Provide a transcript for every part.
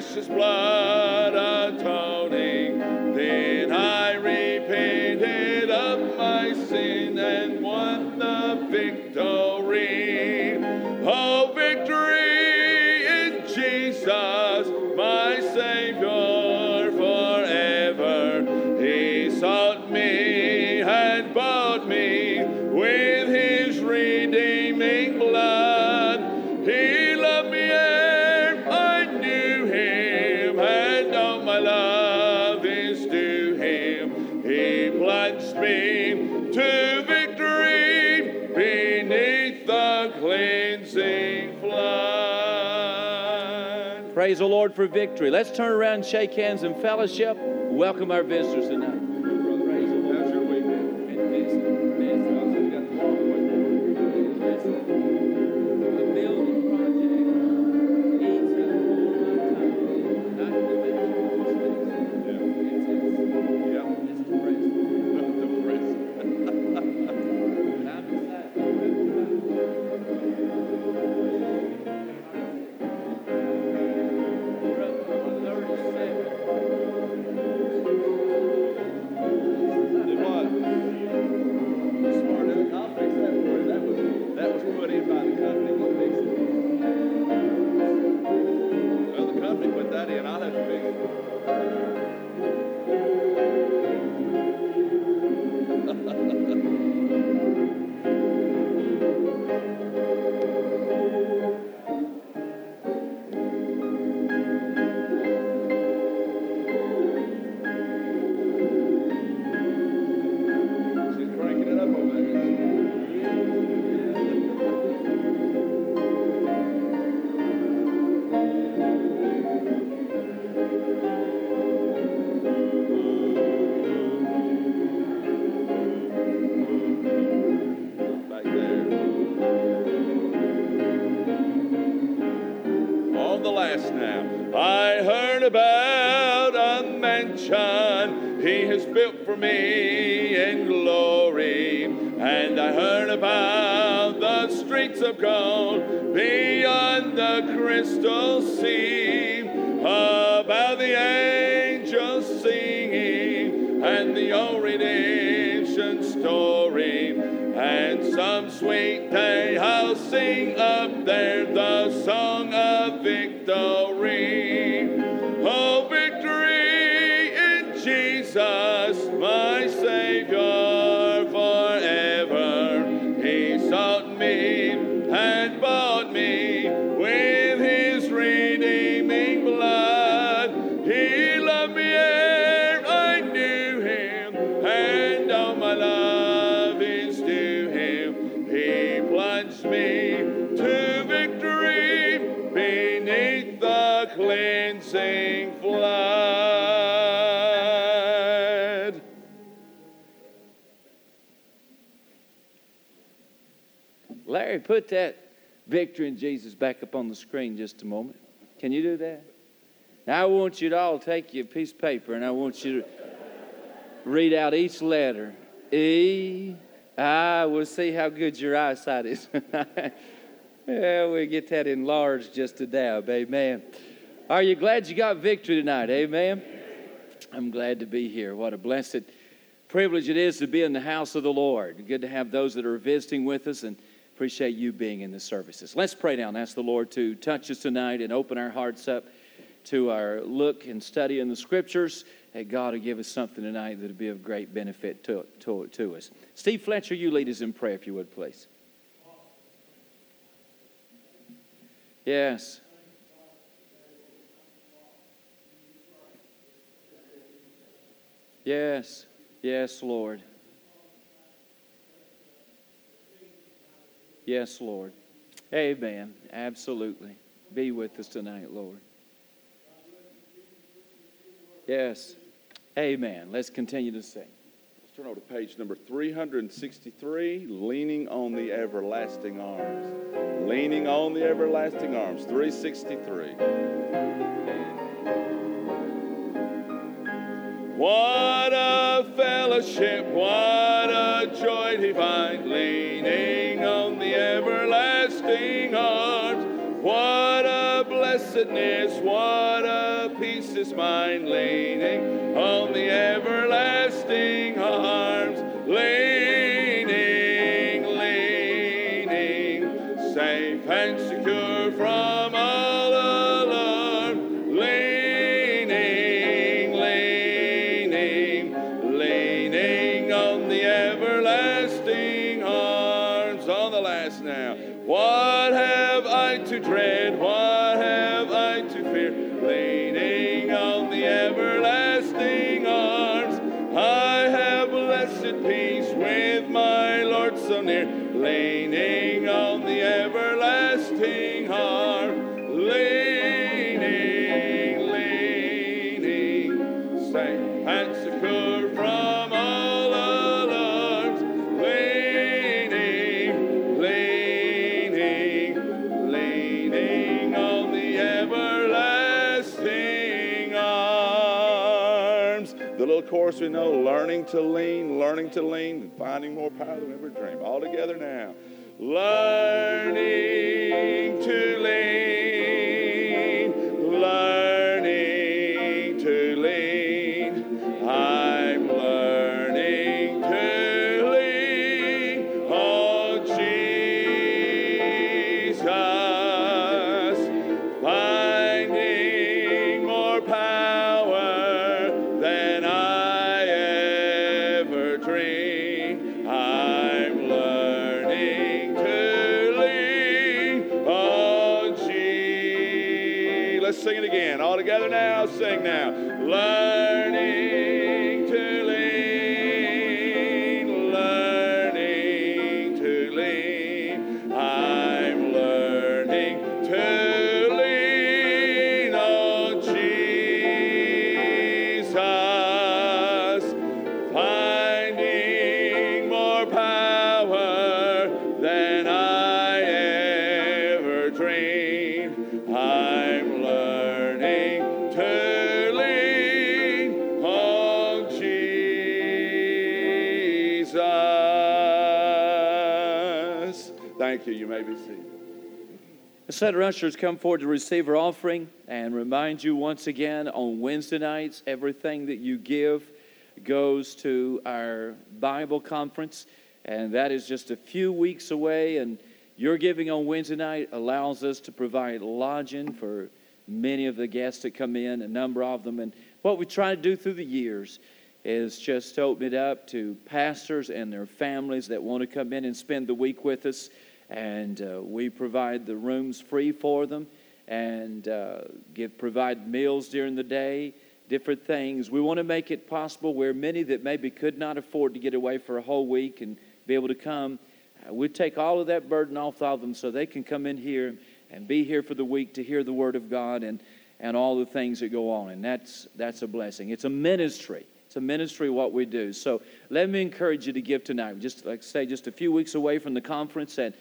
precious blood For victory. Let's turn around and shake hands in fellowship. Welcome our visitors tonight. Cleansing flood. Larry, put that victory in Jesus back up on the screen just a moment. Can you do that? Now I want you to all take your piece of paper and I want you to read out each letter. E, I, we'll see how good your eyesight is. yeah, we'll get that enlarged just a dab. Amen. Are you glad you got victory tonight? Amen. I'm glad to be here. What a blessed privilege it is to be in the house of the Lord. Good to have those that are visiting with us and appreciate you being in the services. Let's pray now and ask the Lord to touch us tonight and open our hearts up to our look and study in the scriptures. That God will give us something tonight that will be of great benefit to, to, to us. Steve Fletcher, you lead us in prayer if you would, please. Yes. Yes. Yes, Lord. Yes, Lord. Amen. Absolutely. Be with us tonight, Lord. Yes. Amen. Let's continue to sing. Let's Turn over to page number 363, Leaning on the Everlasting Arms. Leaning on the Everlasting Arms, 363. What a fellowship, what a joy divine, leaning on the everlasting arms. What a blessedness, what a peace is mine, leaning on the everlasting arms. Leaning, leaning, safe and secure from I know, learning to lean, learning to lean, and finding more power than we ever dreamed. All together now. Learning Thank you. You may be seated. Let's come forward to receive our offering and remind you once again on Wednesday nights, everything that you give goes to our Bible conference, and that is just a few weeks away. And your giving on Wednesday night allows us to provide lodging for many of the guests that come in, a number of them. And what we try to do through the years is just open it up to pastors and their families that want to come in and spend the week with us and uh, we provide the rooms free for them and uh, give provide meals during the day different things. We want to make it possible where many that maybe could not afford to get away for a whole week and be able to come uh, we take all of that burden off of them so they can come in here and be here for the week to hear the word of god and and all the things that go on. And that's that's a blessing. It's a ministry. It's a ministry what we do. So let me encourage you to give tonight. Just like I say just a few weeks away from the conference and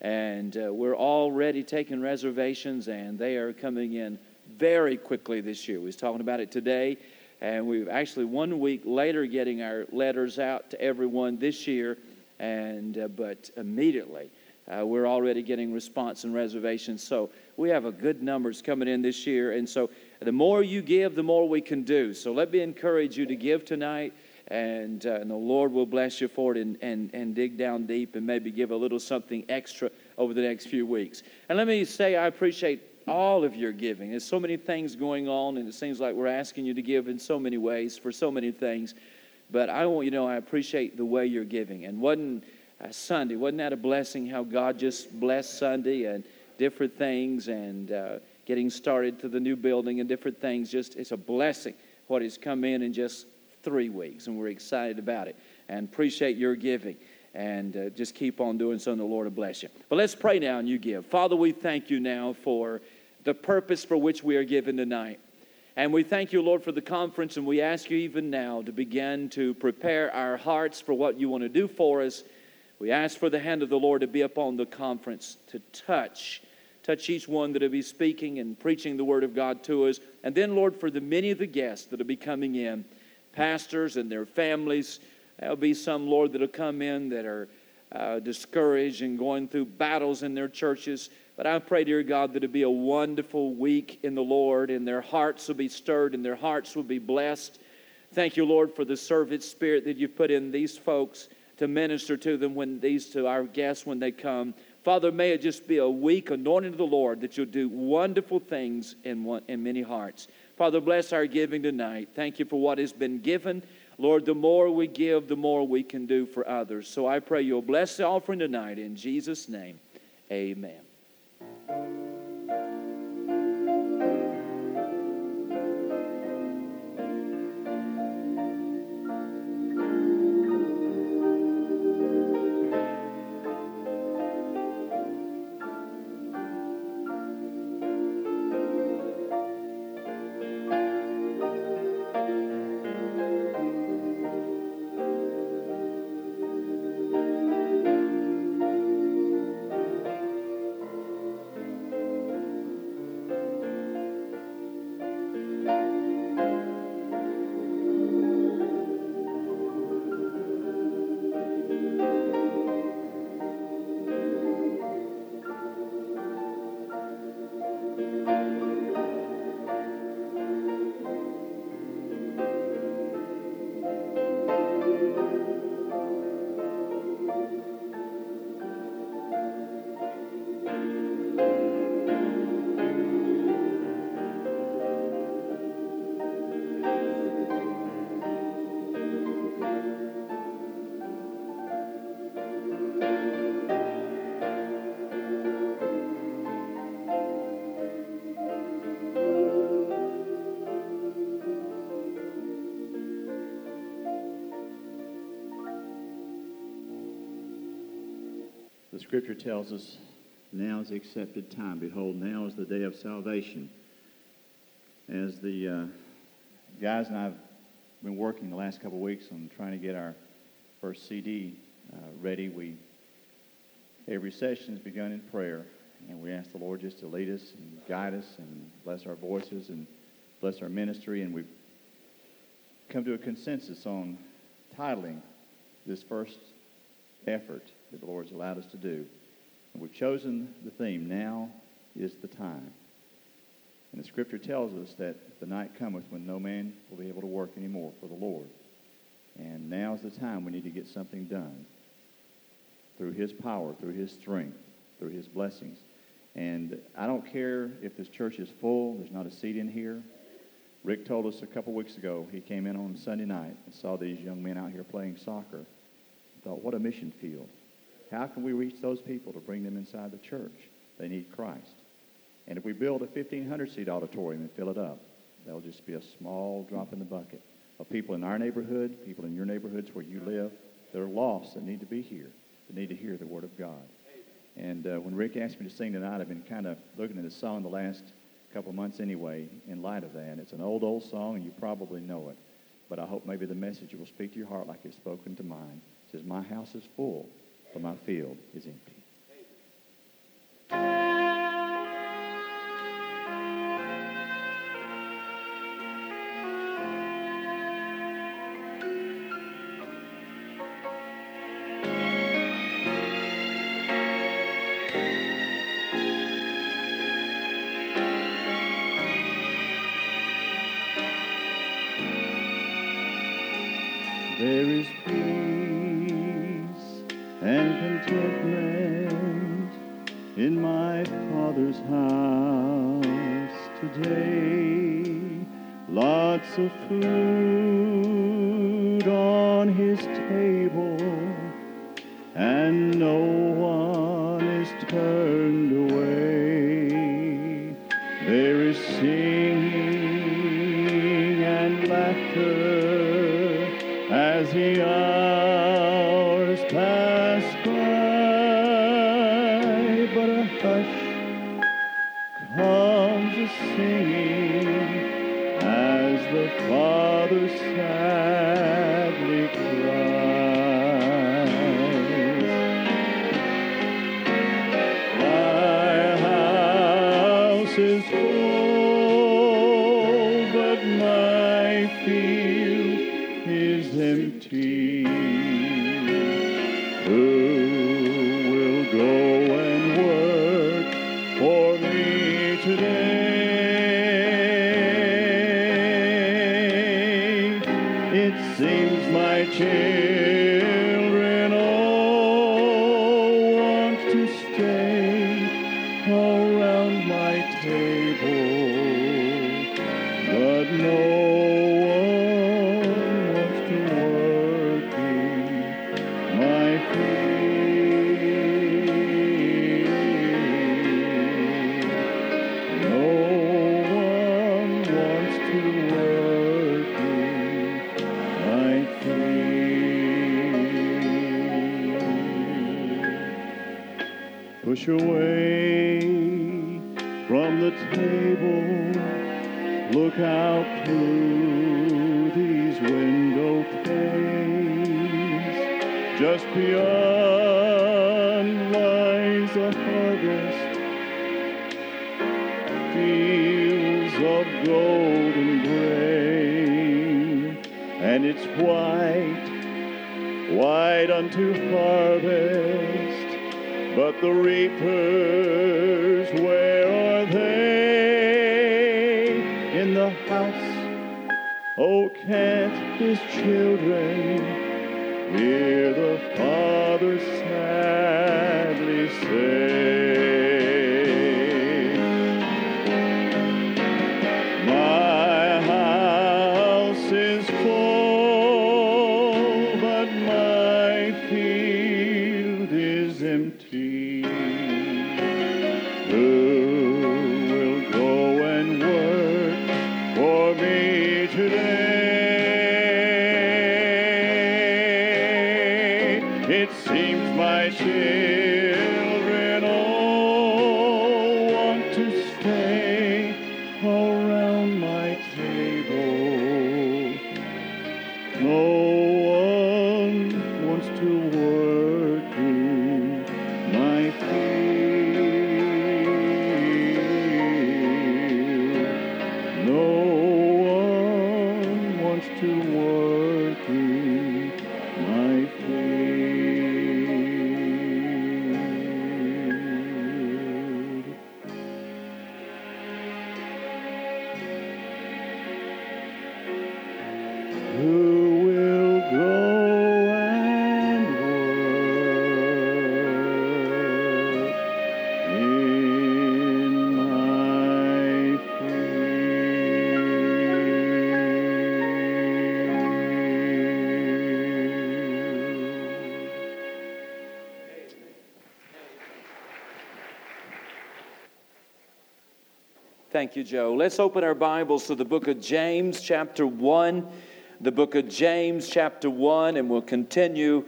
and uh, we're already taking reservations, and they are coming in very quickly this year. We was talking about it today, and we've actually one week later getting our letters out to everyone this year, and uh, but immediately uh, we're already getting response and reservations. So we have a good numbers coming in this year, and so the more you give, the more we can do. So let me encourage you to give tonight and, uh, and the Lord will bless you for it and, and, and dig down deep and maybe give a little something extra over the next few weeks. And let me say, I appreciate all of your giving. There's so many things going on, and it seems like we're asking you to give in so many ways for so many things. But I want you to know I appreciate the way you're giving. And wasn't uh, Sunday, wasn't that a blessing how God just blessed Sunday and different things and uh, getting started to the new building and different things? Just it's a blessing what has come in and just three weeks, and we're excited about it and appreciate your giving. And uh, just keep on doing so, and the Lord will bless you. But let's pray now and you give. Father, we thank you now for the purpose for which we are given tonight. And we thank you, Lord, for the conference, and we ask you even now to begin to prepare our hearts for what you want to do for us. We ask for the hand of the Lord to be upon the conference, to touch, touch each one that will be speaking and preaching the word of God to us. And then, Lord, for the many of the guests that will be coming in, pastors and their families, there'll be some, Lord, that will come in that are uh, discouraged and going through battles in their churches. But I pray, dear God, that it'll be a wonderful week in the Lord, and their hearts will be stirred and their hearts will be blessed. Thank you, Lord, for the servant spirit that you've put in these folks to minister to them when these to our guests when they come. Father, may it just be a week anointing of the Lord that you'll do wonderful things in, one, in many hearts. Father, bless our giving tonight. Thank you for what has been given. Lord, the more we give, the more we can do for others. So I pray you'll bless the offering tonight in Jesus' name. Amen. Scripture tells us, now is the accepted time. Behold, now is the day of salvation. As the uh, guys and I have been working the last couple of weeks on trying to get our first CD uh, ready, we every session has begun in prayer, and we ask the Lord just to lead us and guide us and bless our voices and bless our ministry. And we've come to a consensus on titling this first effort that the Lord's allowed us to do. And we've chosen the theme, Now is the Time. And the scripture tells us that the night cometh when no man will be able to work anymore for the Lord. And now is the time we need to get something done through his power, through his strength, through his blessings. And I don't care if this church is full, there's not a seat in here. Rick told us a couple weeks ago, he came in on Sunday night and saw these young men out here playing soccer. Thought, what a mission field. How can we reach those people to bring them inside the church? They need Christ. And if we build a 1,500 seat auditorium and fill it up, that'll just be a small drop in the bucket of people in our neighborhood, people in your neighborhoods where you live that are lost that need to be here, that need to hear the Word of God. And uh, when Rick asked me to sing tonight, I've been kind of looking at the song the last couple months anyway in light of that. It's an old, old song, and you probably know it. But I hope maybe the message will speak to your heart like it's spoken to mine. It says, My house is full my field is empty. My feel is empty. Who The reapers, where are they? In the house, oh, can't his children Thank you, Joe. Let's open our Bibles to the book of James, chapter 1. The book of James, chapter 1, and we'll continue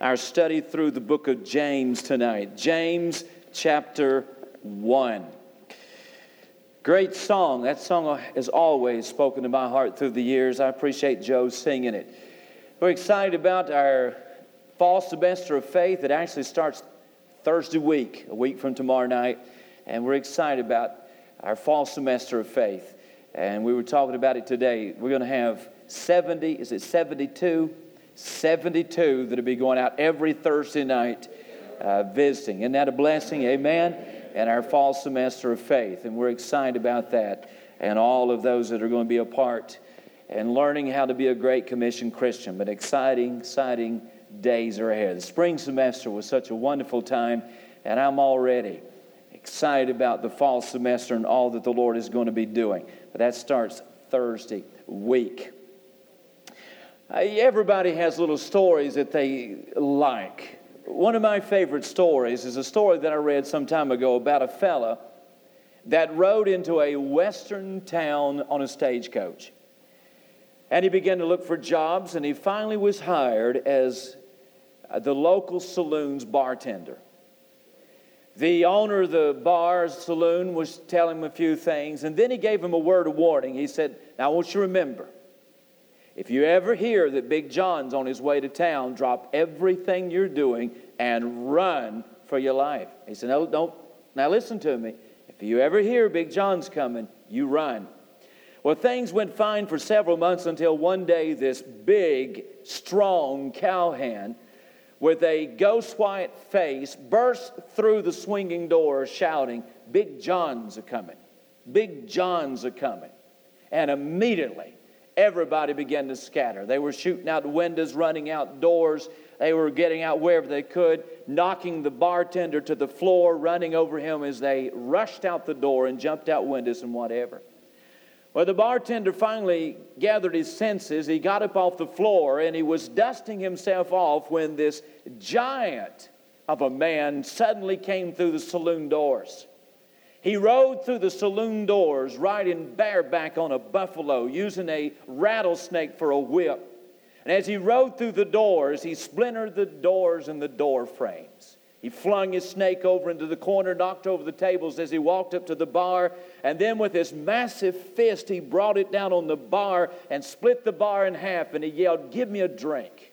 our study through the book of James tonight. James, chapter 1. Great song. That song has always spoken to my heart through the years. I appreciate Joe singing it. We're excited about our fall semester of faith. It actually starts Thursday week, a week from tomorrow night. And we're excited about our fall semester of faith. And we were talking about it today. We're going to have 70, is it 72? 72 that'll be going out every Thursday night uh, visiting. Isn't that a blessing? Amen. And our fall semester of faith. And we're excited about that. And all of those that are going to be a part and learning how to be a Great Commission Christian. But exciting, exciting days are ahead. The spring semester was such a wonderful time, and I'm already excited about the fall semester and all that the Lord is going to be doing. But that starts Thursday week. Uh, everybody has little stories that they like. One of my favorite stories is a story that I read some time ago about a fella that rode into a western town on a stagecoach. And he began to look for jobs, and he finally was hired as the local saloon's bartender. The owner of the bar, saloon, was telling him a few things, and then he gave him a word of warning. He said, Now I want you to remember, if you ever hear that Big John's on his way to town, drop everything you're doing and run for your life. He said, No, don't. Now listen to me. If you ever hear Big John's coming, you run. Well, things went fine for several months until one day this big, strong cowhand with a ghost white face burst through the swinging door shouting, Big John's are coming. Big John's are coming. And immediately, everybody began to scatter. They were shooting out windows, running out doors. They were getting out wherever they could, knocking the bartender to the floor, running over him as they rushed out the door and jumped out windows and whatever. Well, the bartender finally gathered his senses. He got up off the floor and he was dusting himself off when this giant of a man suddenly came through the saloon doors. He rode through the saloon doors riding bareback on a buffalo, using a rattlesnake for a whip. And as he rode through the doors, he splintered the doors and the door frames. He flung his snake over into the corner, knocked over the tables as he walked up to the bar, and then with his massive fist, he brought it down on the bar and split the bar in half, and he yelled, Give me a drink.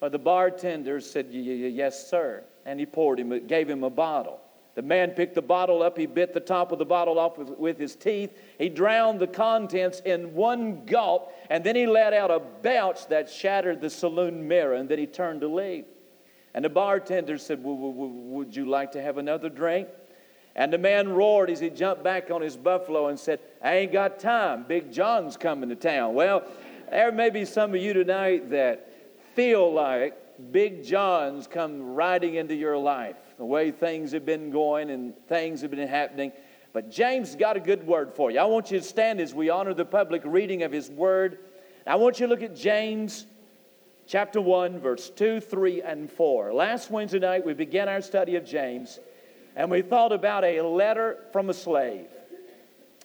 But the bartender said, Yes, sir. And he poured him, gave him a bottle. The man picked the bottle up, he bit the top of the bottle off with, with, his teeth. He drowned the contents in one gulp, and then he let out a belch that shattered the saloon mirror, and then he turned to leave. And the bartender said, Would you like to have another drink? And the man roared as he jumped back on his buffalo and said, I ain't got time. Big John's coming to town. Well, there may be some of you tonight that feel like Big John's come riding into your life, the way things have been going and things have been happening. But James got a good word for you. I want you to stand as we honor the public reading of his word. I want you to look at James chapter 1, verse 2, 3, and 4. Last Wednesday night, we began our study of James, and we thought about a letter from a slave.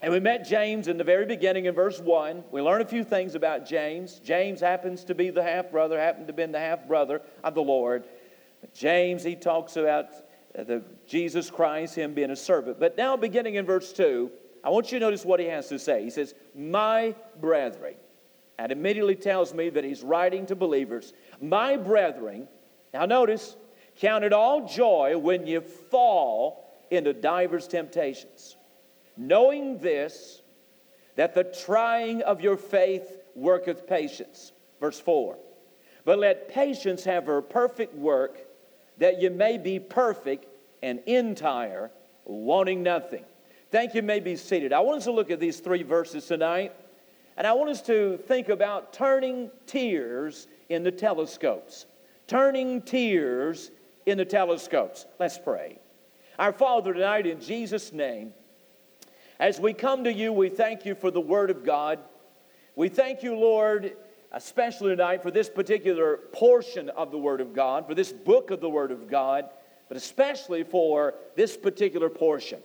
And we met James in the very beginning in verse 1. We learned a few things about James. James happens to be the half brother, happened to be the half brother of the Lord. James, he talks about the Jesus Christ, him being a servant. But now, beginning in verse 2, I want you to notice what he has to say. He says, My brethren. And immediately tells me that he's writing to believers. My brethren, now notice, count it all joy when you fall into divers temptations, knowing this, that the trying of your faith worketh patience. Verse 4. But let patience have her perfect work, that you may be perfect and entire, wanting nothing. Thank you, may be seated. I want us to look at these three verses tonight. And I want us to think about turning tears in the telescopes. Turning tears in the telescopes. Let's pray. Our Father, tonight, in Jesus' name, as we come to you, we thank you for the Word of God. We thank you, Lord, especially tonight for this particular portion of the Word of God, for this book of the Word of God, but especially for this particular portion.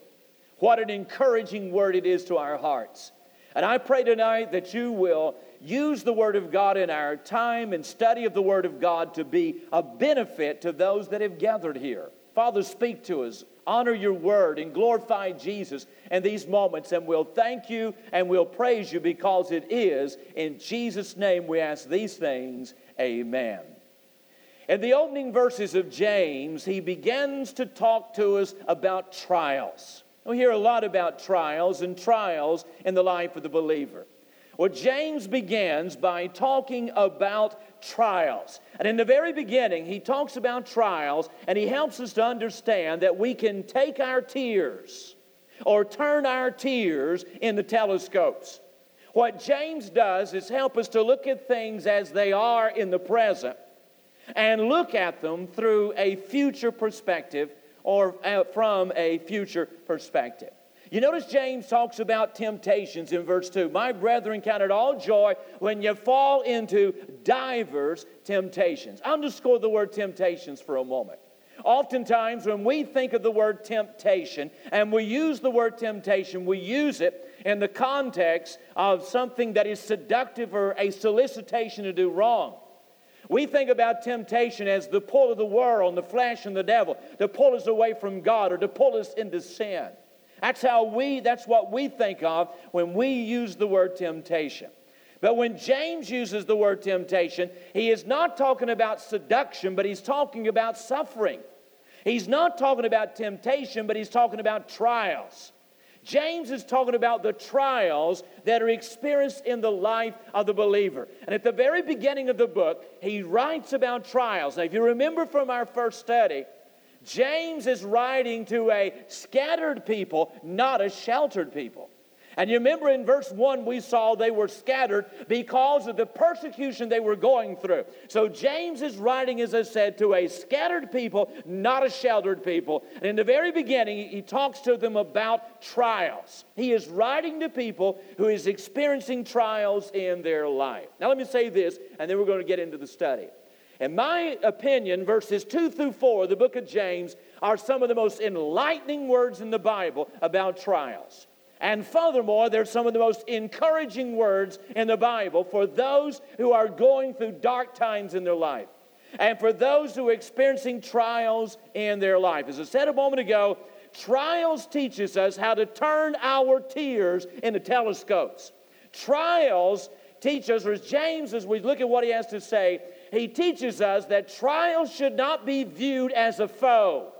What an encouraging word it is to our hearts. And I pray tonight that you will use the Word of God in our time and study of the Word of God to be a benefit to those that have gathered here. Father, speak to us. Honor your word and glorify Jesus in these moments. And we'll thank you and we'll praise you because it is. In Jesus' name we ask these things. Amen. In the opening verses of James, he begins to talk to us about trials. We hear a lot about trials and trials in the life of the believer. Well, James begins by talking about trials. And in the very beginning, he talks about trials and he helps us to understand that we can take our tears or turn our tears into telescopes. What James does is help us to look at things as they are in the present and look at them through a future perspective or uh, from a future perspective. You notice James talks about temptations in verse 2. My brethren, count it all joy when you fall into divers temptations. Underscore the word temptations for a moment. Oftentimes, when we think of the word temptation and we use the word temptation, we use it in the context of something that is seductive or a solicitation to do wrong. We think about temptation as the pull of the world and the flesh and the devil to pull us away from God or to pull us into sin. That's how we, that's what we think of when we use the word temptation. But when James uses the word temptation, he is not talking about seduction, but he's talking about suffering. He's not talking about temptation, but he's talking about trials. James is talking about the trials that are experienced in the life of the believer. And at the very beginning of the book, he writes about trials. Now, if you remember from our first study, James is writing to a scattered people, not a sheltered people. And you remember in verse 1, we saw they were scattered because of the persecution they were going through. So James is writing, as I said, to a scattered people, not a sheltered people. And in the very beginning, he talks to them about trials. He is writing to people who is experiencing trials in their life. Now, let me say this, and then we're going to get into the study. In my opinion, verses 2 through 4, the book of James, are some of the most enlightening words in the Bible about trials. And furthermore, there's some of the most encouraging words in the Bible for those who are going through dark times in their life and for those who are experiencing trials in their life. As I said a moment ago, trials teaches us how to turn our tears into telescopes. Trials teach us, or as James, as we look at what he has to say, he teaches us that trials should not be viewed as a foe,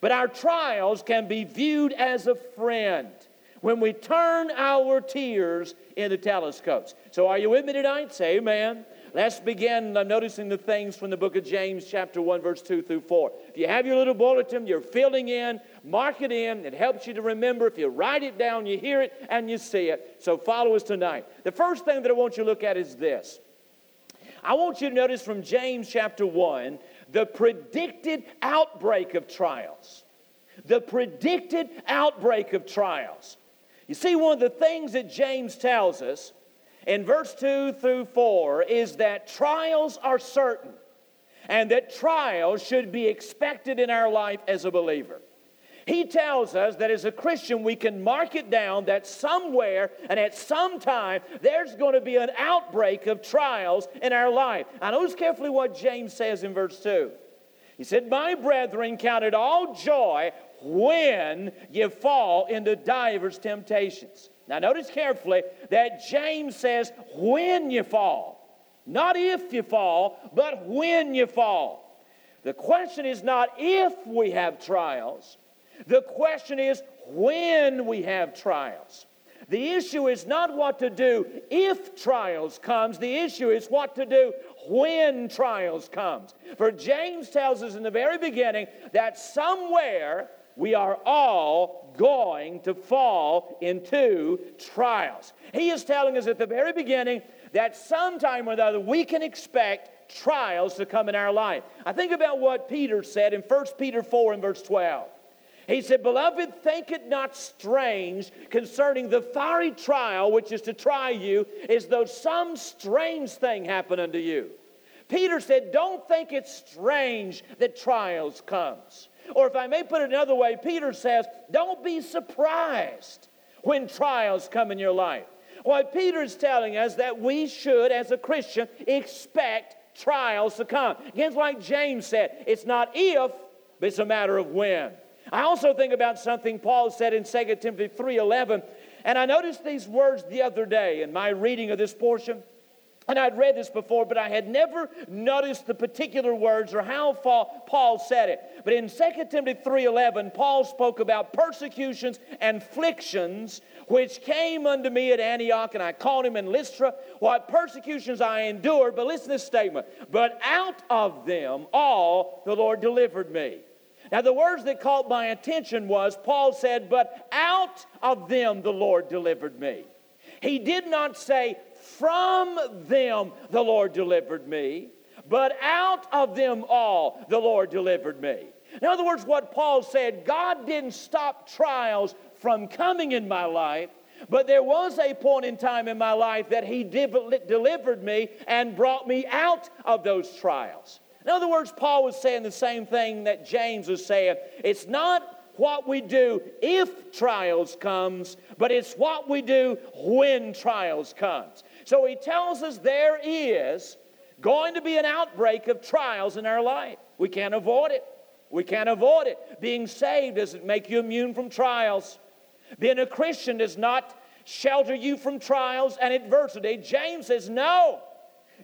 but our trials can be viewed as a friend when we turn our tears into telescopes. So, are you with me tonight? Say amen. Let's begin uh, noticing the things from the book of James, chapter 1, verse 2 through 4. If you have your little bulletin, you're filling in, mark it in. It helps you to remember. If you write it down, you hear it and you see it. So, follow us tonight. The first thing that I want you to look at is this. I want you to notice from James chapter 1 the predicted outbreak of trials. The predicted outbreak of trials. You see, one of the things that James tells us in verse 2 through 4 is that trials are certain and that trials should be expected in our life as a believer. He tells us that as a Christian, we can mark it down that somewhere and at some time there's going to be an outbreak of trials in our life. I notice carefully what James says in verse 2. He said, My brethren, count it all joy when you fall into divers temptations. Now, notice carefully that James says, when you fall. Not if you fall, but when you fall. The question is not if we have trials, the question is when we have trials. The issue is not what to do if trials comes, the issue is what to do when trials comes. For James tells us in the very beginning that somewhere we are all going to fall into trials. He is telling us at the very beginning that sometime or other we can expect trials to come in our life. I think about what Peter said in 1 Peter 4 and verse 12. He said, Beloved, think it not strange concerning the fiery trial which is to try you, as though some strange thing happened unto you. Peter said, Don't think it strange that trials comes. Or if I may put it another way, Peter says, don't be surprised when trials come in your life. What Peter is telling us that we should, as a Christian, expect trials to come. Again, like James said, it's not if, but it's a matter of when. I also think about something Paul said in 2 Timothy 3:11, and I noticed these words the other day in my reading of this portion. And I'd read this before, but I had never noticed the particular words or how Paul said it. But in 2 Timothy 3:11, Paul spoke about persecutions and afflictions which came unto me at Antioch, and Iconium in Lystra, what persecutions I endured. But listen to this statement. But out of them all the Lord delivered me. Now, the words that caught my attention was Paul said, But out of them the Lord delivered me. He did not say, from them the Lord delivered me, but out of them all the Lord delivered me. In other words, what Paul said, God didn't stop trials from coming in my life, but there was a point in time in my life that He delivered me and brought me out of those trials. In other words, Paul was saying the same thing that James was saying. It's not what we do if trials comes, but it's what we do when trials comes. So he tells us there is going to be an outbreak of trials in our life. We can't avoid it. We can't avoid it. Being saved doesn't make you immune from trials. Being a Christian does not shelter you from trials and adversity. James says, no.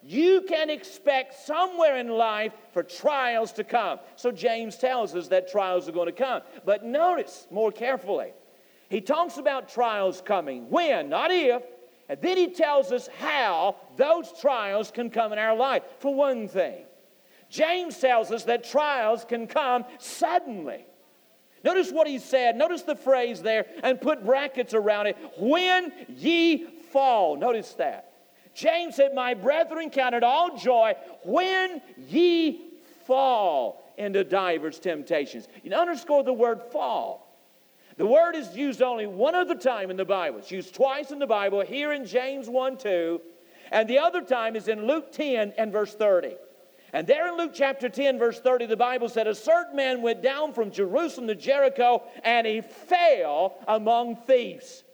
You can expect somewhere in life for trials to come. So James tells us that trials are going to come. But notice more carefully. He talks about trials coming. When, not if. And then he tells us how those trials can come in our life. For one thing, James tells us that trials can come suddenly. Notice what he said. Notice the phrase there and put brackets around it. When ye fall. Notice that. James said, My brethren, count it all joy when ye fall into divers temptations. You underscore the word fall. The word is used only one other time in the Bible. It's used twice in the Bible, here in James 1 2, and the other time is in Luke 10 and verse 30. And there in Luke chapter 10, verse 30, the Bible said, A certain man went down from Jerusalem to Jericho, and he fell among thieves.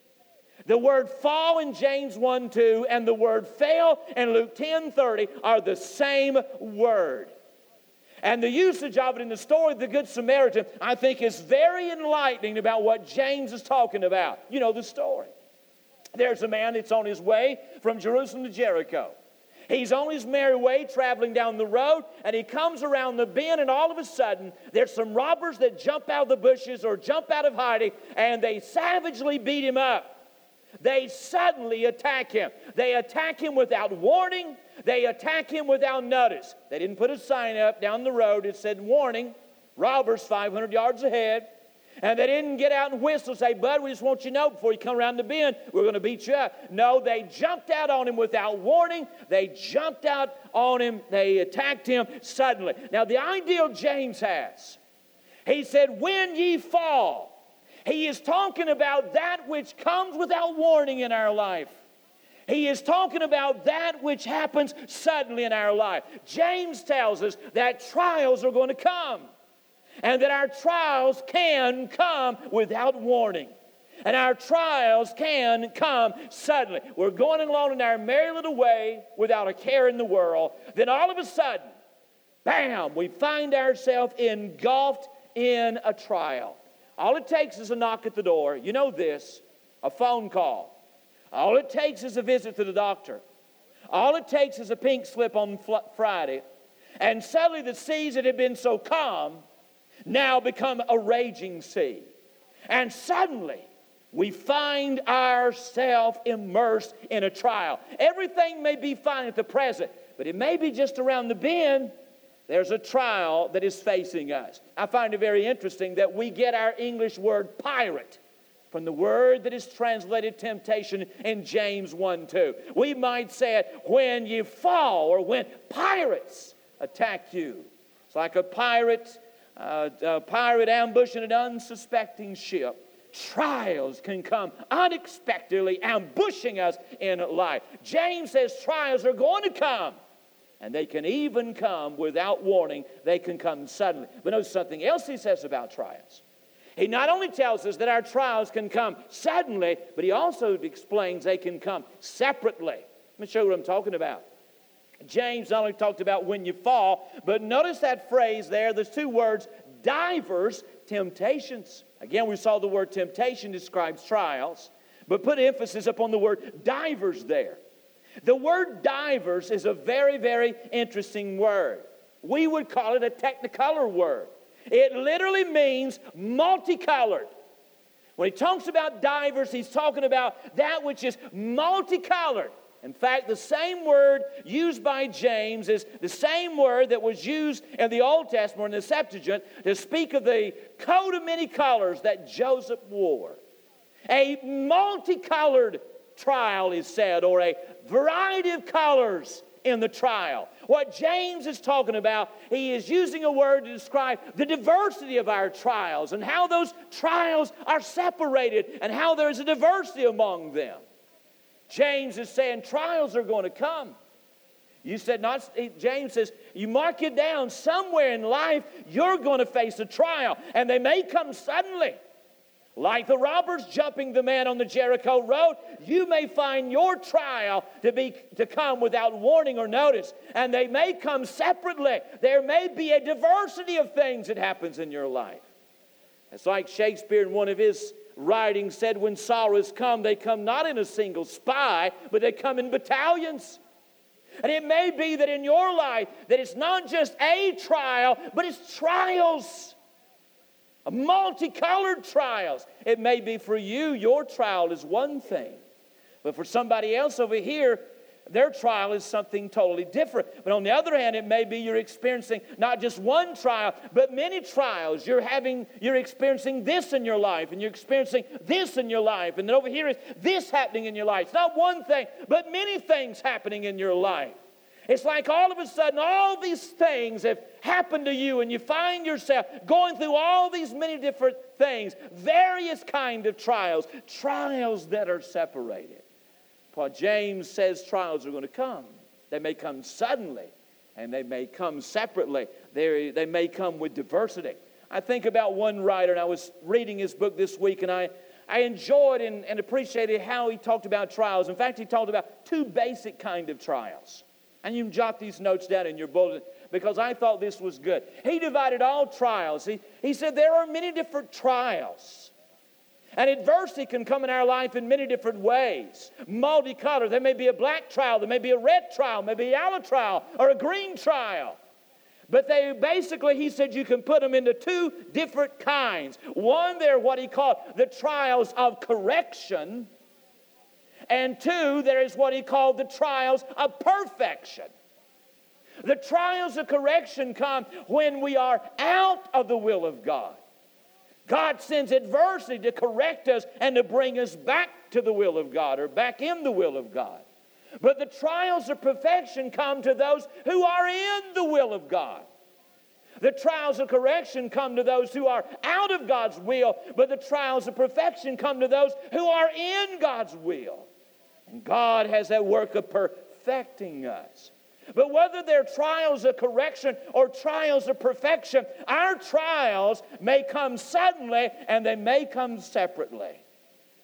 The word fall in James 1 2 and the word fail in Luke 10 30 are the same word. And the usage of it in the story of the Good Samaritan, I think, is very enlightening about what James is talking about. You know the story. There's a man that's on his way from Jerusalem to Jericho. He's on his merry way traveling down the road, and he comes around the bend, and all of a sudden, there's some robbers that jump out of the bushes or jump out of hiding, and they savagely beat him up. They suddenly attack him. They attack him without warning. They attack him without notice. They didn't put a sign up down the road that said, Warning, robbers 500 yards ahead. And they didn't get out and whistle, say, Bud, we just want you to know before you come around the bend, we're going to beat you up. No, they jumped out on him without warning. They jumped out on him. They attacked him suddenly. Now, the ideal James has, he said, When ye fall, he is talking about that which comes without warning in our life. He is talking about that which happens suddenly in our life. James tells us that trials are going to come and that our trials can come without warning. And our trials can come suddenly. We're going along in our merry little way without a care in the world. Then all of a sudden, bam, we find ourselves engulfed in a trial. All it takes is a knock at the door. You know this a phone call. All it takes is a visit to the doctor. All it takes is a pink slip on Friday. And suddenly the seas that had been so calm now become a raging sea. And suddenly we find ourselves immersed in a trial. Everything may be fine at the present, but it may be just around the bend there's a trial that is facing us. I find it very interesting that we get our English word pirate from the word that is translated temptation in James 1 2. We might say it when you fall or when pirates attack you. It's like a pirate, uh, a pirate ambushing an unsuspecting ship. Trials can come unexpectedly, ambushing us in life. James says trials are going to come. And they can even come without warning, they can come suddenly. But notice something else he says about trials. He not only tells us that our trials can come suddenly, but he also explains they can come separately. Let me show you what I'm talking about. James not only talked about when you fall, but notice that phrase there. There's two words divers temptations. Again, we saw the word temptation describes trials, but put emphasis upon the word divers there. The word divers is a very, very interesting word. We would call it a technicolor word. It literally means multicolored. When he talks about divers, he's talking about that which is multicolored. In fact, the same word used by James is the same word that was used in the Old Testament, in the Septuagint, to speak of the coat of many colors that Joseph wore. A multicolored trial is said, or a variety of colors in the trial. What James is talking about, he is using a word to describe the diversity of our trials and how those trials are separated and how there's a diversity among them. James is saying trials are going to come. You said not, James says, you mark it down somewhere in life, you're going to face a trial, and they may come suddenly. Like the robbers jumping the man on the Jericho road, you may find your trial to, be, to come without warning or notice, and they may come separately. There may be a diversity of things that happens in your life. It's like Shakespeare in one of his writings said, when sorrows come, they come not in a single spy, but they come in battalions. And it may be that in your life that it's not just a trial, but it's trials multicolored trials. It may be for you, your trial is one thing. But for somebody else over here, their trial is something totally different. But on the other hand, it may be you're experiencing not just one trial, but many trials. You're having, you're experiencing this in your life, and you're experiencing this in your life, and then over here is this happening in your life. It's not one thing, but many things happening in your life. It's like all of a sudden all these things have happened to you and you find yourself going through all these many different things, various kind of trials, trials that are separated. Paul James says trials are going to come. They may come suddenly and they may come separately. They, they may come with diversity. I think about one writer, and I was reading his book this week, and I, I enjoyed and, and appreciated how he talked about trials. In fact, he talked about two basic kind of trials. And you can jot these notes down in your bulletin because I thought this was good. He divided all trials. He, he said there are many different trials. And adversity can come in our life in many different ways. Multicolored. There may be a black trial, there may be a red trial, maybe a yellow trial, or a green trial. But they basically, he said, you can put them into two different kinds. One, they're what he called the trials of correction and two, there is what he called the trials of perfection. The trials of correction come when we are out of the will of God. God sends adversity to correct us and to bring us back to the will of God or back in the will of God. But the trials of perfection come to those who are in the will of God. The trials of correction come to those who are out of God's will, but the trials of perfection come to those who are in God's will. God has that work of perfecting us. But whether they're trials of correction or trials of perfection, our trials may come suddenly and they may come separately.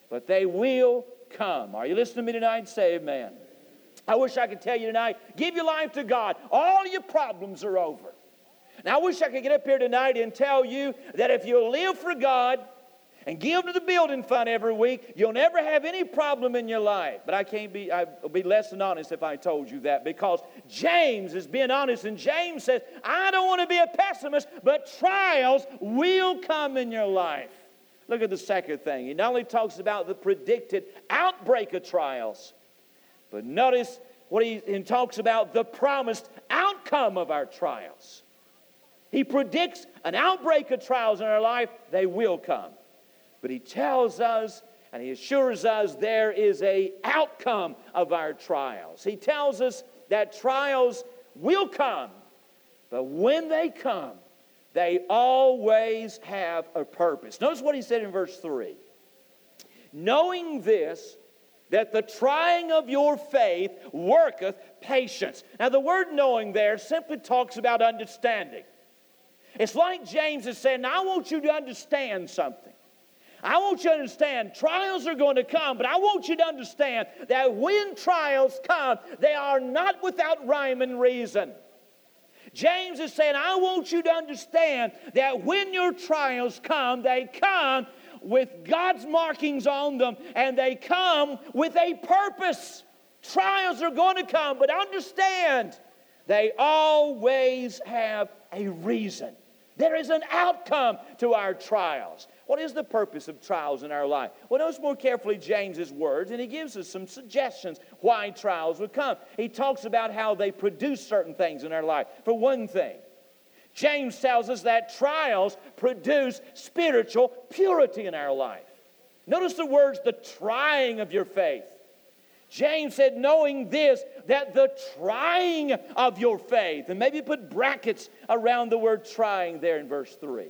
But they will come. Are you listening to me tonight? Say amen. I wish I could tell you tonight give your life to God. All your problems are over. Now, I wish I could get up here tonight and tell you that if you live for God, and give to the building fund every week, you'll never have any problem in your life. But I can't be, I'll be less than honest if I told you that because James is being honest, and James says, I don't want to be a pessimist, but trials will come in your life. Look at the second thing. He not only talks about the predicted outbreak of trials, but notice what he, he talks about the promised outcome of our trials. He predicts an outbreak of trials in our life, they will come. But he tells us and he assures us there is a outcome of our trials. He tells us that trials will come, but when they come, they always have a purpose. Notice what he said in verse 3. Knowing this, that the trying of your faith worketh patience. Now, the word knowing there simply talks about understanding. It's like James is saying, I want you to understand something. I want you to understand trials are going to come, but I want you to understand that when trials come, they are not without rhyme and reason. James is saying, I want you to understand that when your trials come, they come with God's markings on them and they come with a purpose. Trials are going to come, but understand they always have a reason. There is an outcome to our trials. What is the purpose of trials in our life? Well, notice more carefully James's words, and he gives us some suggestions why trials would come. He talks about how they produce certain things in our life. For one thing, James tells us that trials produce spiritual purity in our life. Notice the words, the trying of your faith. James said, knowing this, that the trying of your faith, and maybe put brackets around the word trying there in verse 3.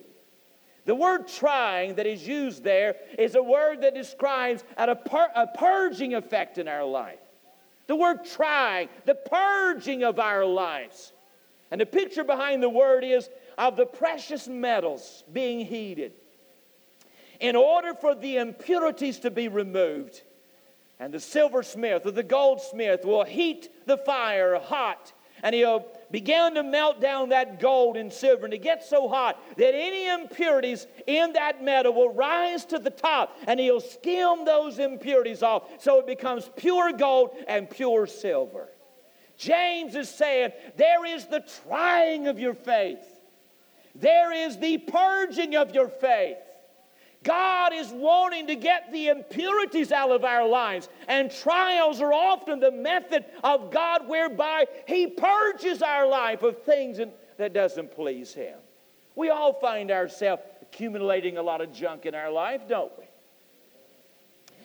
The word trying that is used there is a word that describes a, pur- a purging effect in our life. The word trying, the purging of our lives. And the picture behind the word is of the precious metals being heated. in order for the impurities to be removed. And the silversmith or the goldsmith will heat the fire hot, and he'll begin to melt down that gold and silver, and it gets so hot that any impurities in that metal will rise to the top, and he'll skim those impurities off so it becomes pure gold and pure silver. James is saying there is the trying of your faith. There is the purging of your faith. God is wanting to get the impurities out of our lives, and trials are often the method of God whereby He purges our life of things that doesn't please Him. We all find ourselves accumulating a lot of junk in our life, don't we?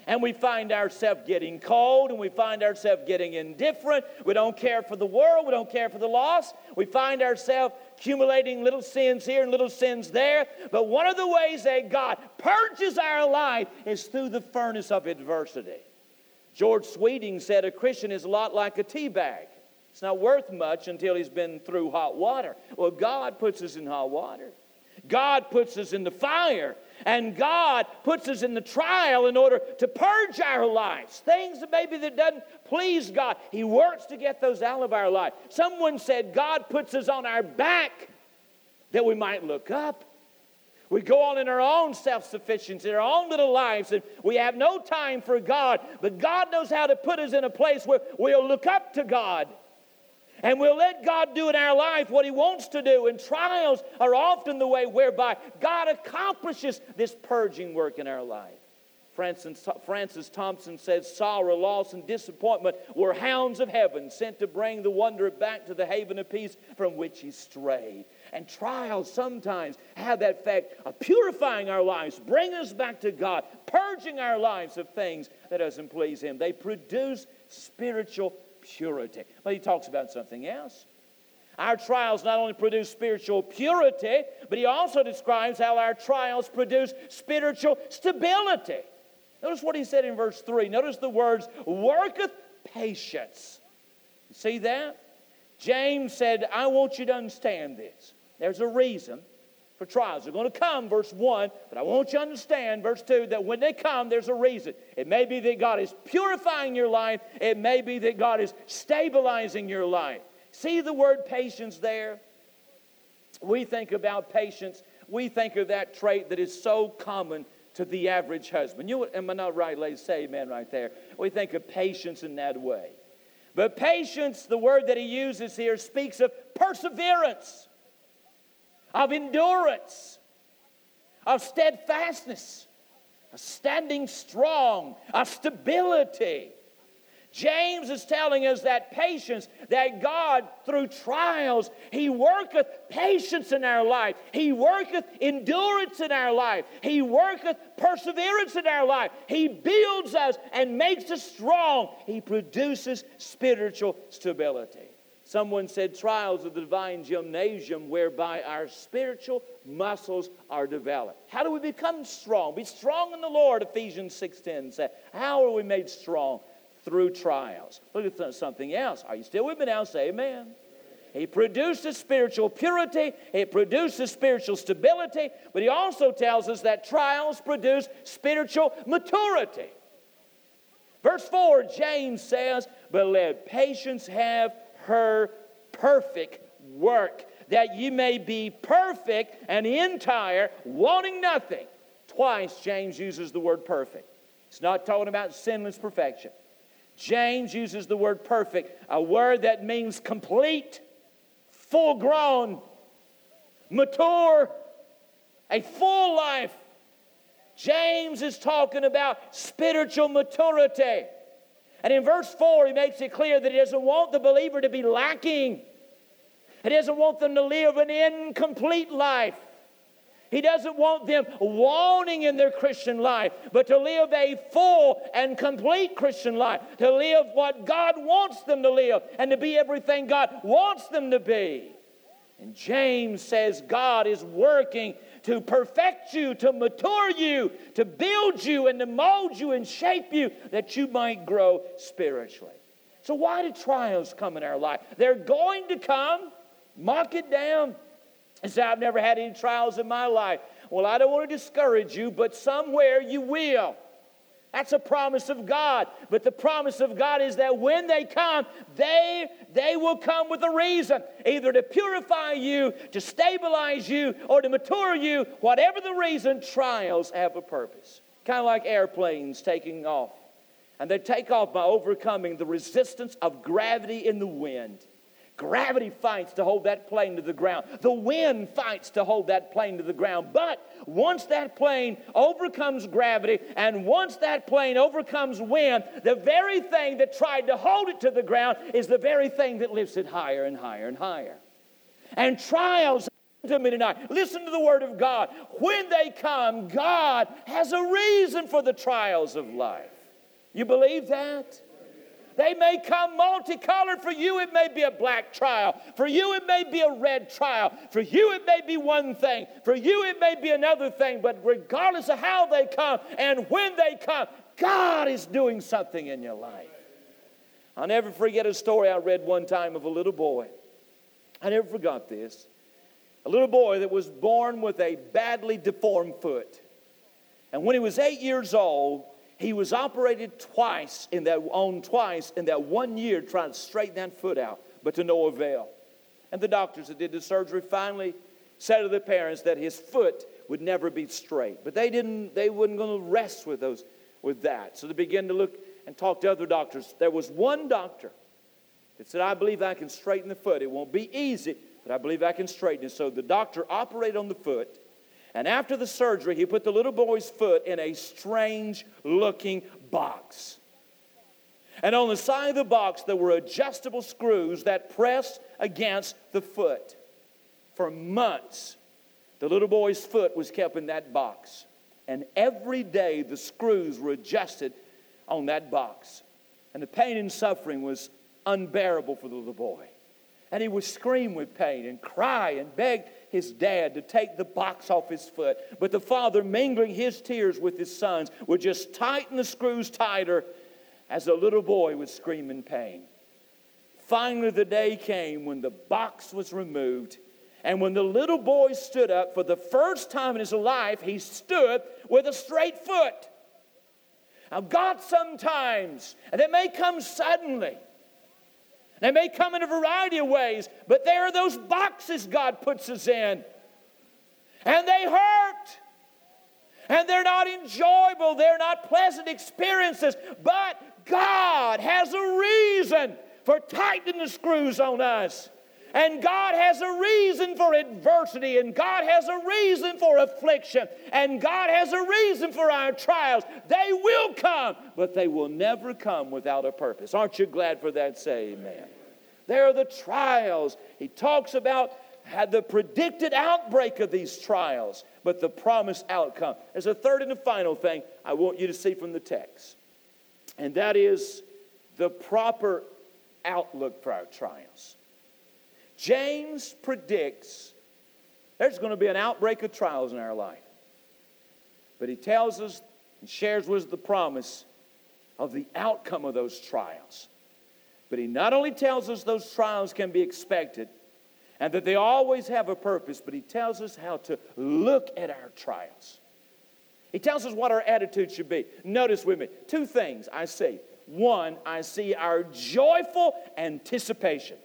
and we find ourselves getting cold and we find ourselves getting indifferent. We don't care for the world, we don't care for the lost. We find ourselves accumulating little sins here and little sins there. But one of the ways that God purges our life is through the furnace of adversity. George Sweeting said a Christian is a lot like a tea bag. It's not worth much until he's been through hot water. Well, God puts us in hot water. God puts us in the fire and God puts us in the trial in order to purge our lives. Things that maybe that doesn't please God. He works to get those out of our life. Someone said God puts us on our back that we might look up. We go on in our own self sufficiency, our own little lives, and we have no time for God. But God knows how to put us in a place where we'll look up to God. And we'll let God do in our life what He wants to do. And trials are often the way whereby God accomplishes this purging work in our life. Francis, Francis Thompson says sorrow, loss, and disappointment were hounds of heaven sent to bring the wanderer back to the haven of peace from which he strayed. And trials sometimes have that effect of purifying our lives, bringing us back to God, purging our lives of things that doesn't please Him. They produce spiritual purity. But he talks about something else. Our trials not only produce spiritual purity, but he also describes how our trials produce spiritual stability. Notice what he said in verse 3. Notice the words, worketh patience. See that? James said, I want you to understand this. There's a reason for trials. They're going to come, verse 1, but I want you to understand, verse 2, that when they come, there's a reason. It may be that God is purifying your life, it may be that God is stabilizing your life. See the word patience there? We think about patience, we think of that trait that is so common to the average husband. You am I not right, ladies? Say amen right there. We think of patience in that way. But patience, the word that he uses here, speaks of perseverance of endurance, of steadfastness, of standing strong, of stability. James is telling us that patience, that God, through trials, He worketh patience in our life. He worketh endurance in our life. He worketh perseverance in our life. He builds us and makes us strong. He produces spiritual stability. Someone said trials of the divine gymnasium whereby our spiritual muscles are developed. How do we become strong? Be strong in the Lord, Ephesians 6.10 said. How are we made strong? Through trials. Look at th- something else. Are you still with me now? Say amen. He produces spiritual purity, He produces spiritual stability, but He also tells us that trials produce spiritual maturity. Verse 4, James says, But let patience have her perfect work, that ye may be perfect and entire, wanting nothing. Twice James uses the word perfect. It's not talking about sinless perfection. James uses the word perfect, a word that means complete, full grown, mature, a full life. James is talking about spiritual maturity. And in verse 4, he makes it clear that he doesn't want the believer to be lacking. He doesn't want them to live an incomplete life. He doesn't want them wanting in their Christian life, but to live a full and complete Christian life, to live what God wants them to live, and to be everything God wants them to be. And James says God is working to perfect you, to mature you, to build you, and to mold you and shape you that you might grow spiritually. So, why do trials come in our life? They're going to come. Mark it down and say, I've never had any trials in my life. Well, I don't want to discourage you, but somewhere you will. That's a promise of God. But the promise of God is that when they come, they, they will come with a reason, either to purify you, to stabilize you, or to mature you. Whatever the reason, trials have a purpose. Kind of like airplanes taking off. And they take off by overcoming the resistance of gravity in the wind. Gravity fights to hold that plane to the ground. The wind fights to hold that plane to the ground. But once that plane overcomes gravity and once that plane overcomes wind, the very thing that tried to hold it to the ground is the very thing that lifts it higher and higher and higher. And trials to me tonight. Listen to the word of God. When they come, God has a reason for the trials of life. You believe that? They may come multicolored. For you, it may be a black trial. For you, it may be a red trial. For you, it may be one thing. For you, it may be another thing. But regardless of how they come and when they come, God is doing something in your life. I'll never forget a story I read one time of a little boy. I never forgot this. A little boy that was born with a badly deformed foot. And when he was eight years old, he was operated twice in that on twice in that one year trying to straighten that foot out, but to no avail. And the doctors that did the surgery finally said to the parents that his foot would never be straight. But they didn't, they weren't going to rest with those with that. So they began to look and talk to other doctors. There was one doctor that said, I believe I can straighten the foot. It won't be easy, but I believe I can straighten it. So the doctor operated on the foot and after the surgery, he put the little boy's foot in a strange looking box. And on the side of the box, there were adjustable screws that pressed against the foot. For months, the little boy's foot was kept in that box. And every day, the screws were adjusted on that box. And the pain and suffering was unbearable for the little boy. And he would scream with pain and cry and beg his dad to take the box off his foot. But the father, mingling his tears with his son's, would just tighten the screws tighter as the little boy would scream in pain. Finally, the day came when the box was removed. And when the little boy stood up for the first time in his life, he stood with a straight foot. Now, God sometimes, and it may come suddenly, they may come in a variety of ways, but they are those boxes God puts us in. And they hurt. And they're not enjoyable, they're not pleasant experiences, but God has a reason for tightening the screws on us. And God has a reason for adversity, and God has a reason for affliction, and God has a reason for our trials. They will come, but they will never come without a purpose. Aren't you glad for that? Say amen. There are the trials. He talks about had the predicted outbreak of these trials, but the promised outcome. There's a third and a final thing I want you to see from the text, and that is the proper outlook for our trials. James predicts there's going to be an outbreak of trials in our life. But he tells us and shares with us the promise of the outcome of those trials. But he not only tells us those trials can be expected and that they always have a purpose, but he tells us how to look at our trials. He tells us what our attitude should be. Notice with me two things I see. One, I see our joyful anticipation.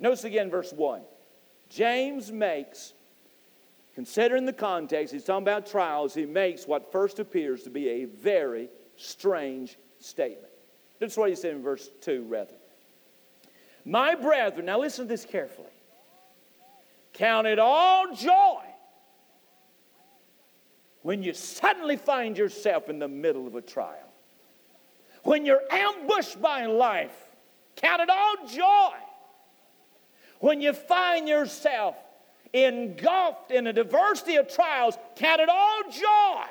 Notice again verse 1. James makes, considering the context, he's talking about trials, he makes what first appears to be a very strange statement. That's what he said in verse 2, rather. My brethren, now listen to this carefully. Count it all joy when you suddenly find yourself in the middle of a trial. When you're ambushed by life, count it all joy. When you find yourself engulfed in a diversity of trials, count it all joy.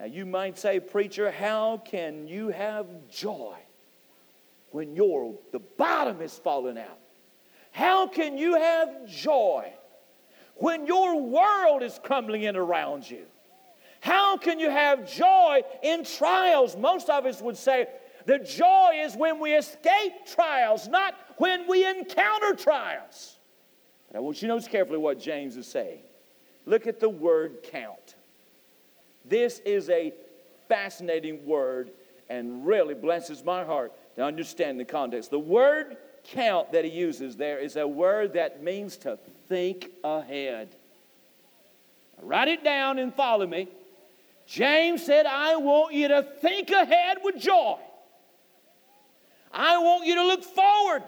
Now, you might say, Preacher, how can you have joy when your, the bottom is falling out? How can you have joy when your world is crumbling in around you? How can you have joy in trials? Most of us would say the joy is when we escape trials, not when we encounter trials. I want you to notice carefully what James is saying. Look at the word count. This is a fascinating word and really blesses my heart to understand the context. The word count that he uses there is a word that means to think ahead. Write it down and follow me. James said, I want you to think ahead with joy. I want you to look forward.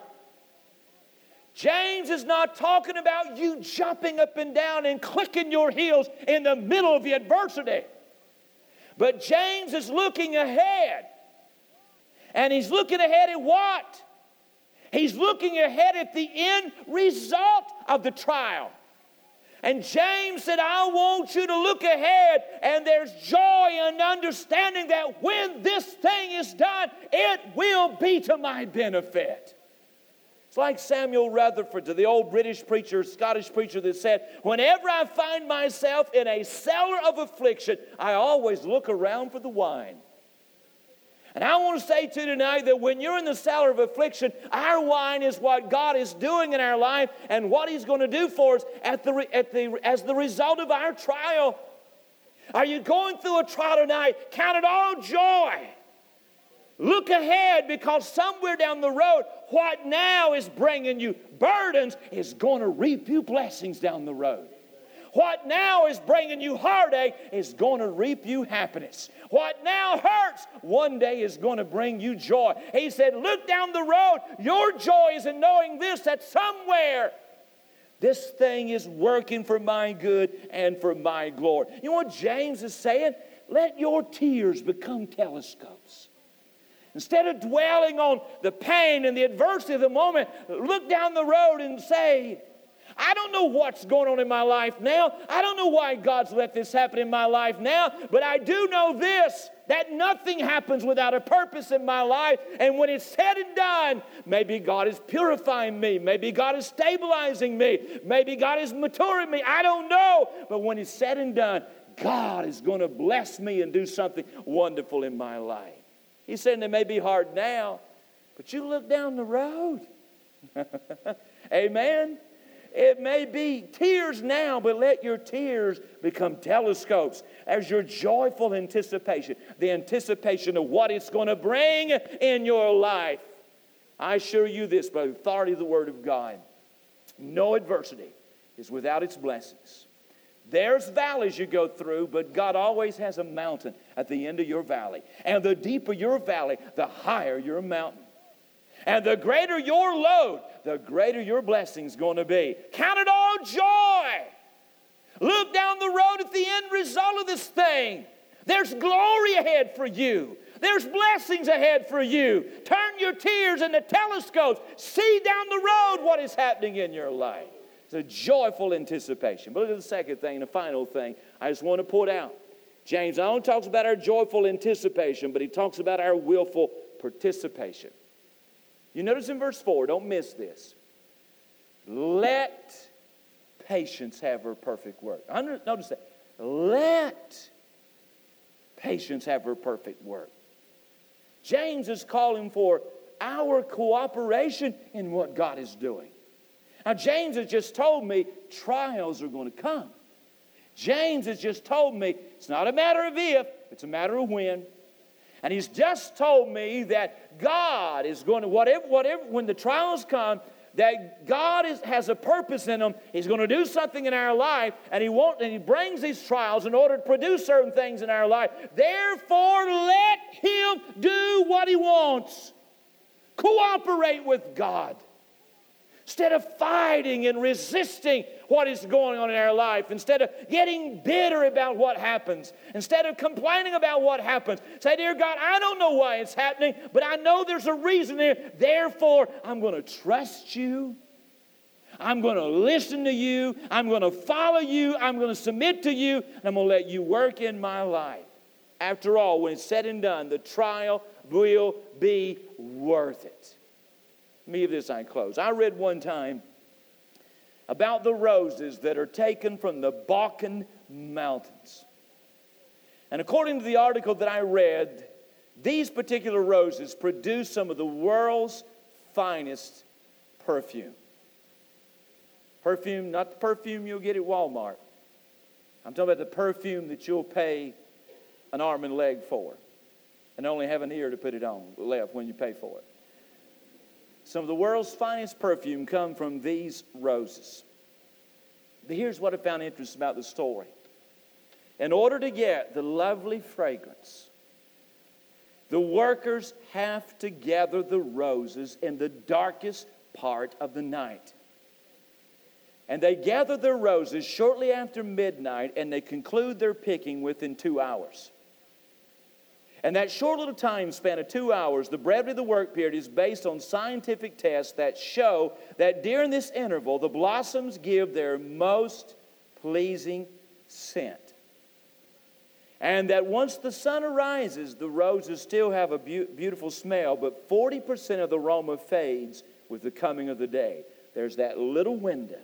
James is not talking about you jumping up and down and clicking your heels in the middle of the adversity. But James is looking ahead. And he's looking ahead at what? He's looking ahead at the end result of the trial. And James said, I want you to look ahead, and there's joy and understanding that when this thing is done, it will be to my benefit. It's like Samuel Rutherford, the old British preacher, Scottish preacher, that said, Whenever I find myself in a cellar of affliction, I always look around for the wine. And I want to say to you tonight that when you're in the cellar of affliction, our wine is what God is doing in our life and what He's going to do for us at the, at the, as the result of our trial. Are you going through a trial tonight? Count it all joy. Look ahead because somewhere down the road, what now is bringing you burdens is going to reap you blessings down the road. What now is bringing you heartache is going to reap you happiness. What now hurts one day is going to bring you joy. He said, Look down the road. Your joy is in knowing this that somewhere this thing is working for my good and for my glory. You know what James is saying? Let your tears become telescopes. Instead of dwelling on the pain and the adversity of the moment, look down the road and say, I don't know what's going on in my life now. I don't know why God's let this happen in my life now, but I do know this that nothing happens without a purpose in my life. And when it's said and done, maybe God is purifying me. Maybe God is stabilizing me. Maybe God is maturing me. I don't know. But when it's said and done, God is going to bless me and do something wonderful in my life. He's saying it may be hard now, but you look down the road. Amen. It may be tears now, but let your tears become telescopes as your joyful anticipation, the anticipation of what it's going to bring in your life. I assure you this by the authority of the Word of God no adversity is without its blessings. There's valleys you go through, but God always has a mountain at the end of your valley. And the deeper your valley, the higher your mountain. And the greater your load, the greater your blessing's going to be. Count it all joy. Look down the road at the end result of this thing. There's glory ahead for you. There's blessings ahead for you. Turn your tears into telescopes. See down the road what is happening in your life. It's a joyful anticipation. But look at the second thing, the final thing I just want to put out. James not only talks about our joyful anticipation, but he talks about our willful participation. You notice in verse 4, don't miss this. Let patience have her perfect work. Notice that. Let patience have her perfect work. James is calling for our cooperation in what God is doing. Now, James has just told me trials are going to come. James has just told me it's not a matter of if, it's a matter of when. And he's just told me that God is going to, whatever, whatever, when the trials come, that God is, has a purpose in them. He's going to do something in our life, and He won't, and He brings these trials in order to produce certain things in our life. Therefore, let Him do what He wants. Cooperate with God. Instead of fighting and resisting what is going on in our life, instead of getting bitter about what happens, instead of complaining about what happens, say, Dear God, I don't know why it's happening, but I know there's a reason there. Therefore, I'm going to trust you. I'm going to listen to you. I'm going to follow you. I'm going to submit to you. And I'm going to let you work in my life. After all, when it's said and done, the trial will be worth it. Me this I close. I read one time about the roses that are taken from the Balkan Mountains. And according to the article that I read, these particular roses produce some of the world's finest perfume. Perfume, not the perfume you'll get at Walmart. I'm talking about the perfume that you'll pay an arm and leg for and only have an ear to put it on left when you pay for it. Some of the world's finest perfume come from these roses. But here's what I found interesting about the story. In order to get the lovely fragrance, the workers have to gather the roses in the darkest part of the night. And they gather their roses shortly after midnight and they conclude their picking within two hours. And that short little time span of two hours, the brevity of the work period is based on scientific tests that show that during this interval, the blossoms give their most pleasing scent. And that once the sun arises, the roses still have a be- beautiful smell, but 40% of the aroma fades with the coming of the day. There's that little window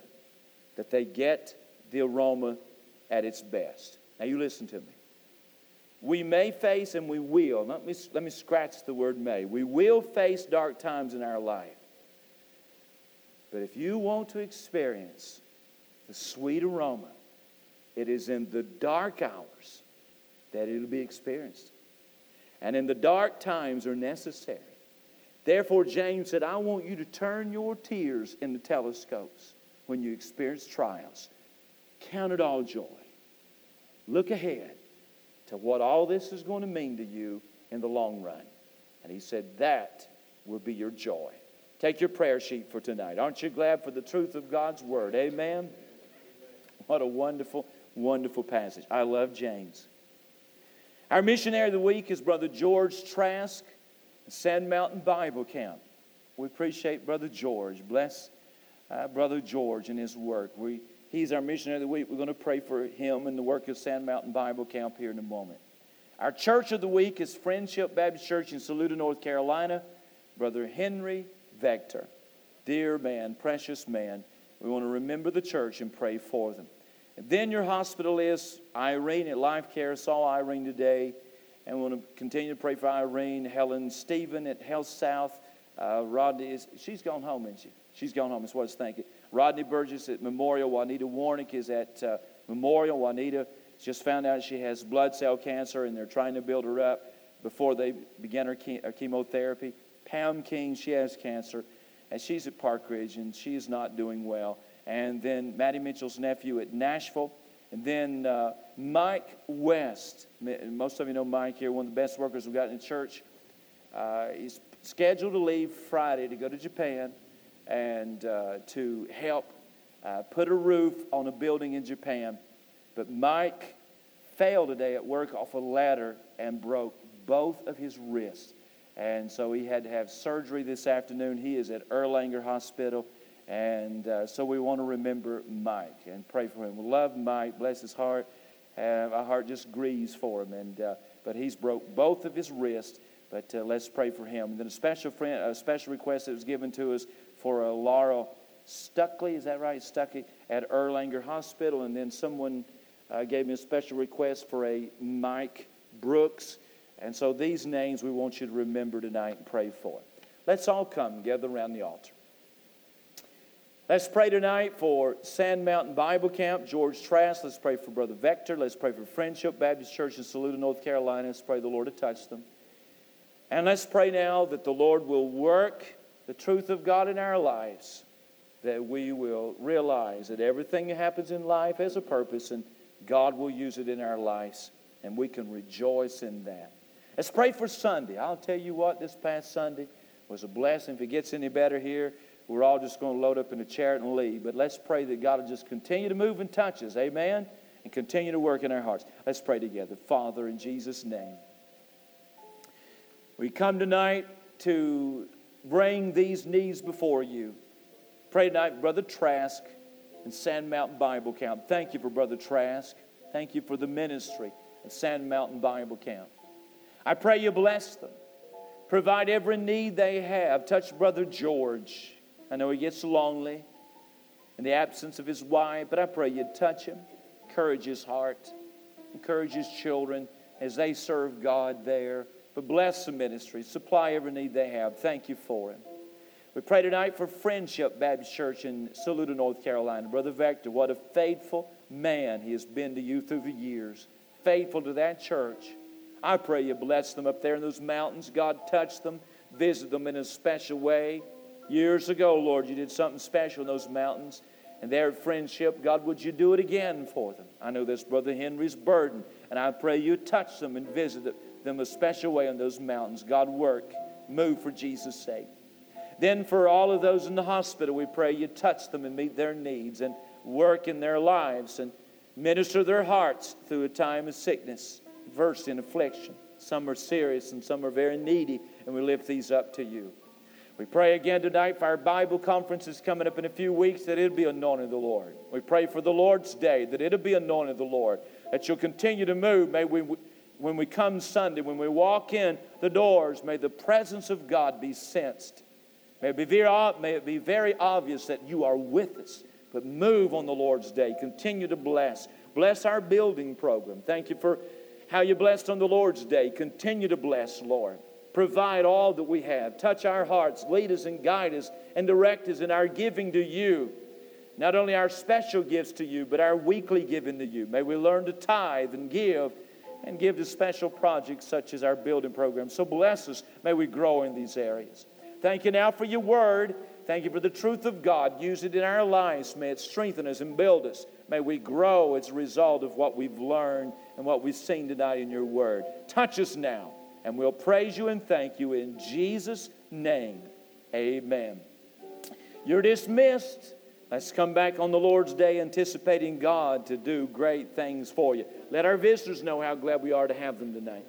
that they get the aroma at its best. Now, you listen to me. We may face and we will, let me, let me scratch the word may. We will face dark times in our life. But if you want to experience the sweet aroma, it is in the dark hours that it'll be experienced. And in the dark times are necessary. Therefore, James said, I want you to turn your tears into telescopes when you experience trials. Count it all joy. Look ahead to what all this is going to mean to you in the long run. And he said, That will be your joy. Take your prayer sheet for tonight. Aren't you glad for the truth of God's word? Amen. What a wonderful, wonderful passage. I love James. Our missionary of the week is Brother George Trask, Sand Mountain Bible Camp. We appreciate Brother George. Bless uh, Brother George and his work. We He's our missionary of the week. We're going to pray for him and the work of Sand Mountain Bible Camp here in a moment. Our church of the week is Friendship Baptist Church in Saluda, North Carolina. Brother Henry Vector. Dear man, precious man. We want to remember the church and pray for them. And then your hospital is Irene at Life Care. Saw Irene today. And we want to continue to pray for Irene, Helen, Stephen at Health South. Uh, Rodney is, she's gone home, isn't she? She's gone home, is what I was thinking. Rodney Burgess at Memorial. Juanita Warnick is at uh, Memorial. Juanita just found out she has blood cell cancer, and they're trying to build her up before they begin her, her chemotherapy. Pam King, she has cancer, and she's at Park Ridge, and she is not doing well. And then Maddie Mitchell's nephew at Nashville. And then uh, Mike West. Most of you know Mike here, one of the best workers we've got in the church. Uh, he's scheduled to leave Friday to go to Japan and uh, to help uh, put a roof on a building in Japan. But Mike fell today at work off a ladder and broke both of his wrists. And so he had to have surgery this afternoon. He is at Erlanger Hospital. And uh, so we want to remember Mike and pray for him. We love Mike. Bless his heart. Uh, our heart just grieves for him. And, uh, but he's broke both of his wrists. But uh, let's pray for him. And then a special friend, a special request that was given to us for a Laura Stuckley, is that right? Stuckley at Erlanger Hospital. And then someone uh, gave me a special request for a Mike Brooks. And so these names we want you to remember tonight and pray for. Let's all come gather around the altar. Let's pray tonight for Sand Mountain Bible Camp, George Trask. Let's pray for Brother Vector. Let's pray for Friendship Baptist Church in Saluda, North Carolina. Let's pray the Lord to touch them. And let's pray now that the Lord will work the truth of God in our lives, that we will realize that everything that happens in life has a purpose and God will use it in our lives, and we can rejoice in that. Let's pray for Sunday. I'll tell you what, this past Sunday was a blessing. If it gets any better here, we're all just going to load up in a chair and leave. But let's pray that God will just continue to move and touch us. Amen? And continue to work in our hearts. Let's pray together. Father, in Jesus' name. We come tonight to bring these needs before you. Pray tonight, Brother Trask and Sand Mountain Bible Camp. Thank you for Brother Trask. Thank you for the ministry of Sand Mountain Bible Camp. I pray you bless them. Provide every need they have. Touch Brother George. I know he gets lonely in the absence of his wife, but I pray you touch him, encourage his heart, encourage his children as they serve God there. But bless the ministry, supply every need they have. Thank you for him. We pray tonight for Friendship Baptist Church in Saluda, North Carolina. Brother Vector, what a faithful man he has been to you through the years. Faithful to that church. I pray you bless them up there in those mountains. God, touch them, visit them in a special way. Years ago, Lord, you did something special in those mountains. And there at Friendship, God, would you do it again for them? I know this Brother Henry's burden, and I pray you touch them and visit them a special way on those mountains. God, work, move for Jesus' sake. Then for all of those in the hospital, we pray you touch them and meet their needs and work in their lives and minister their hearts through a time of sickness, adversity, and affliction. Some are serious and some are very needy, and we lift these up to you. We pray again tonight for our Bible conference is coming up in a few weeks that it'll be anointed of the Lord. We pray for the Lord's day that it'll be anointed of the Lord, that you'll continue to move. May we, when we come Sunday, when we walk in the doors, may the presence of God be sensed. May it be very, may it be very obvious that you are with us. But move on the Lord's day. Continue to bless. Bless our building program. Thank you for how you blessed on the Lord's day. Continue to bless, Lord. Provide all that we have. Touch our hearts. Lead us and guide us and direct us in our giving to you. Not only our special gifts to you, but our weekly giving to you. May we learn to tithe and give and give to special projects such as our building program. So bless us. May we grow in these areas. Thank you now for your word. Thank you for the truth of God. Use it in our lives. May it strengthen us and build us. May we grow as a result of what we've learned and what we've seen tonight in your word. Touch us now, and we'll praise you and thank you in Jesus' name. Amen. You're dismissed. Let's come back on the Lord's day anticipating God to do great things for you. Let our visitors know how glad we are to have them tonight.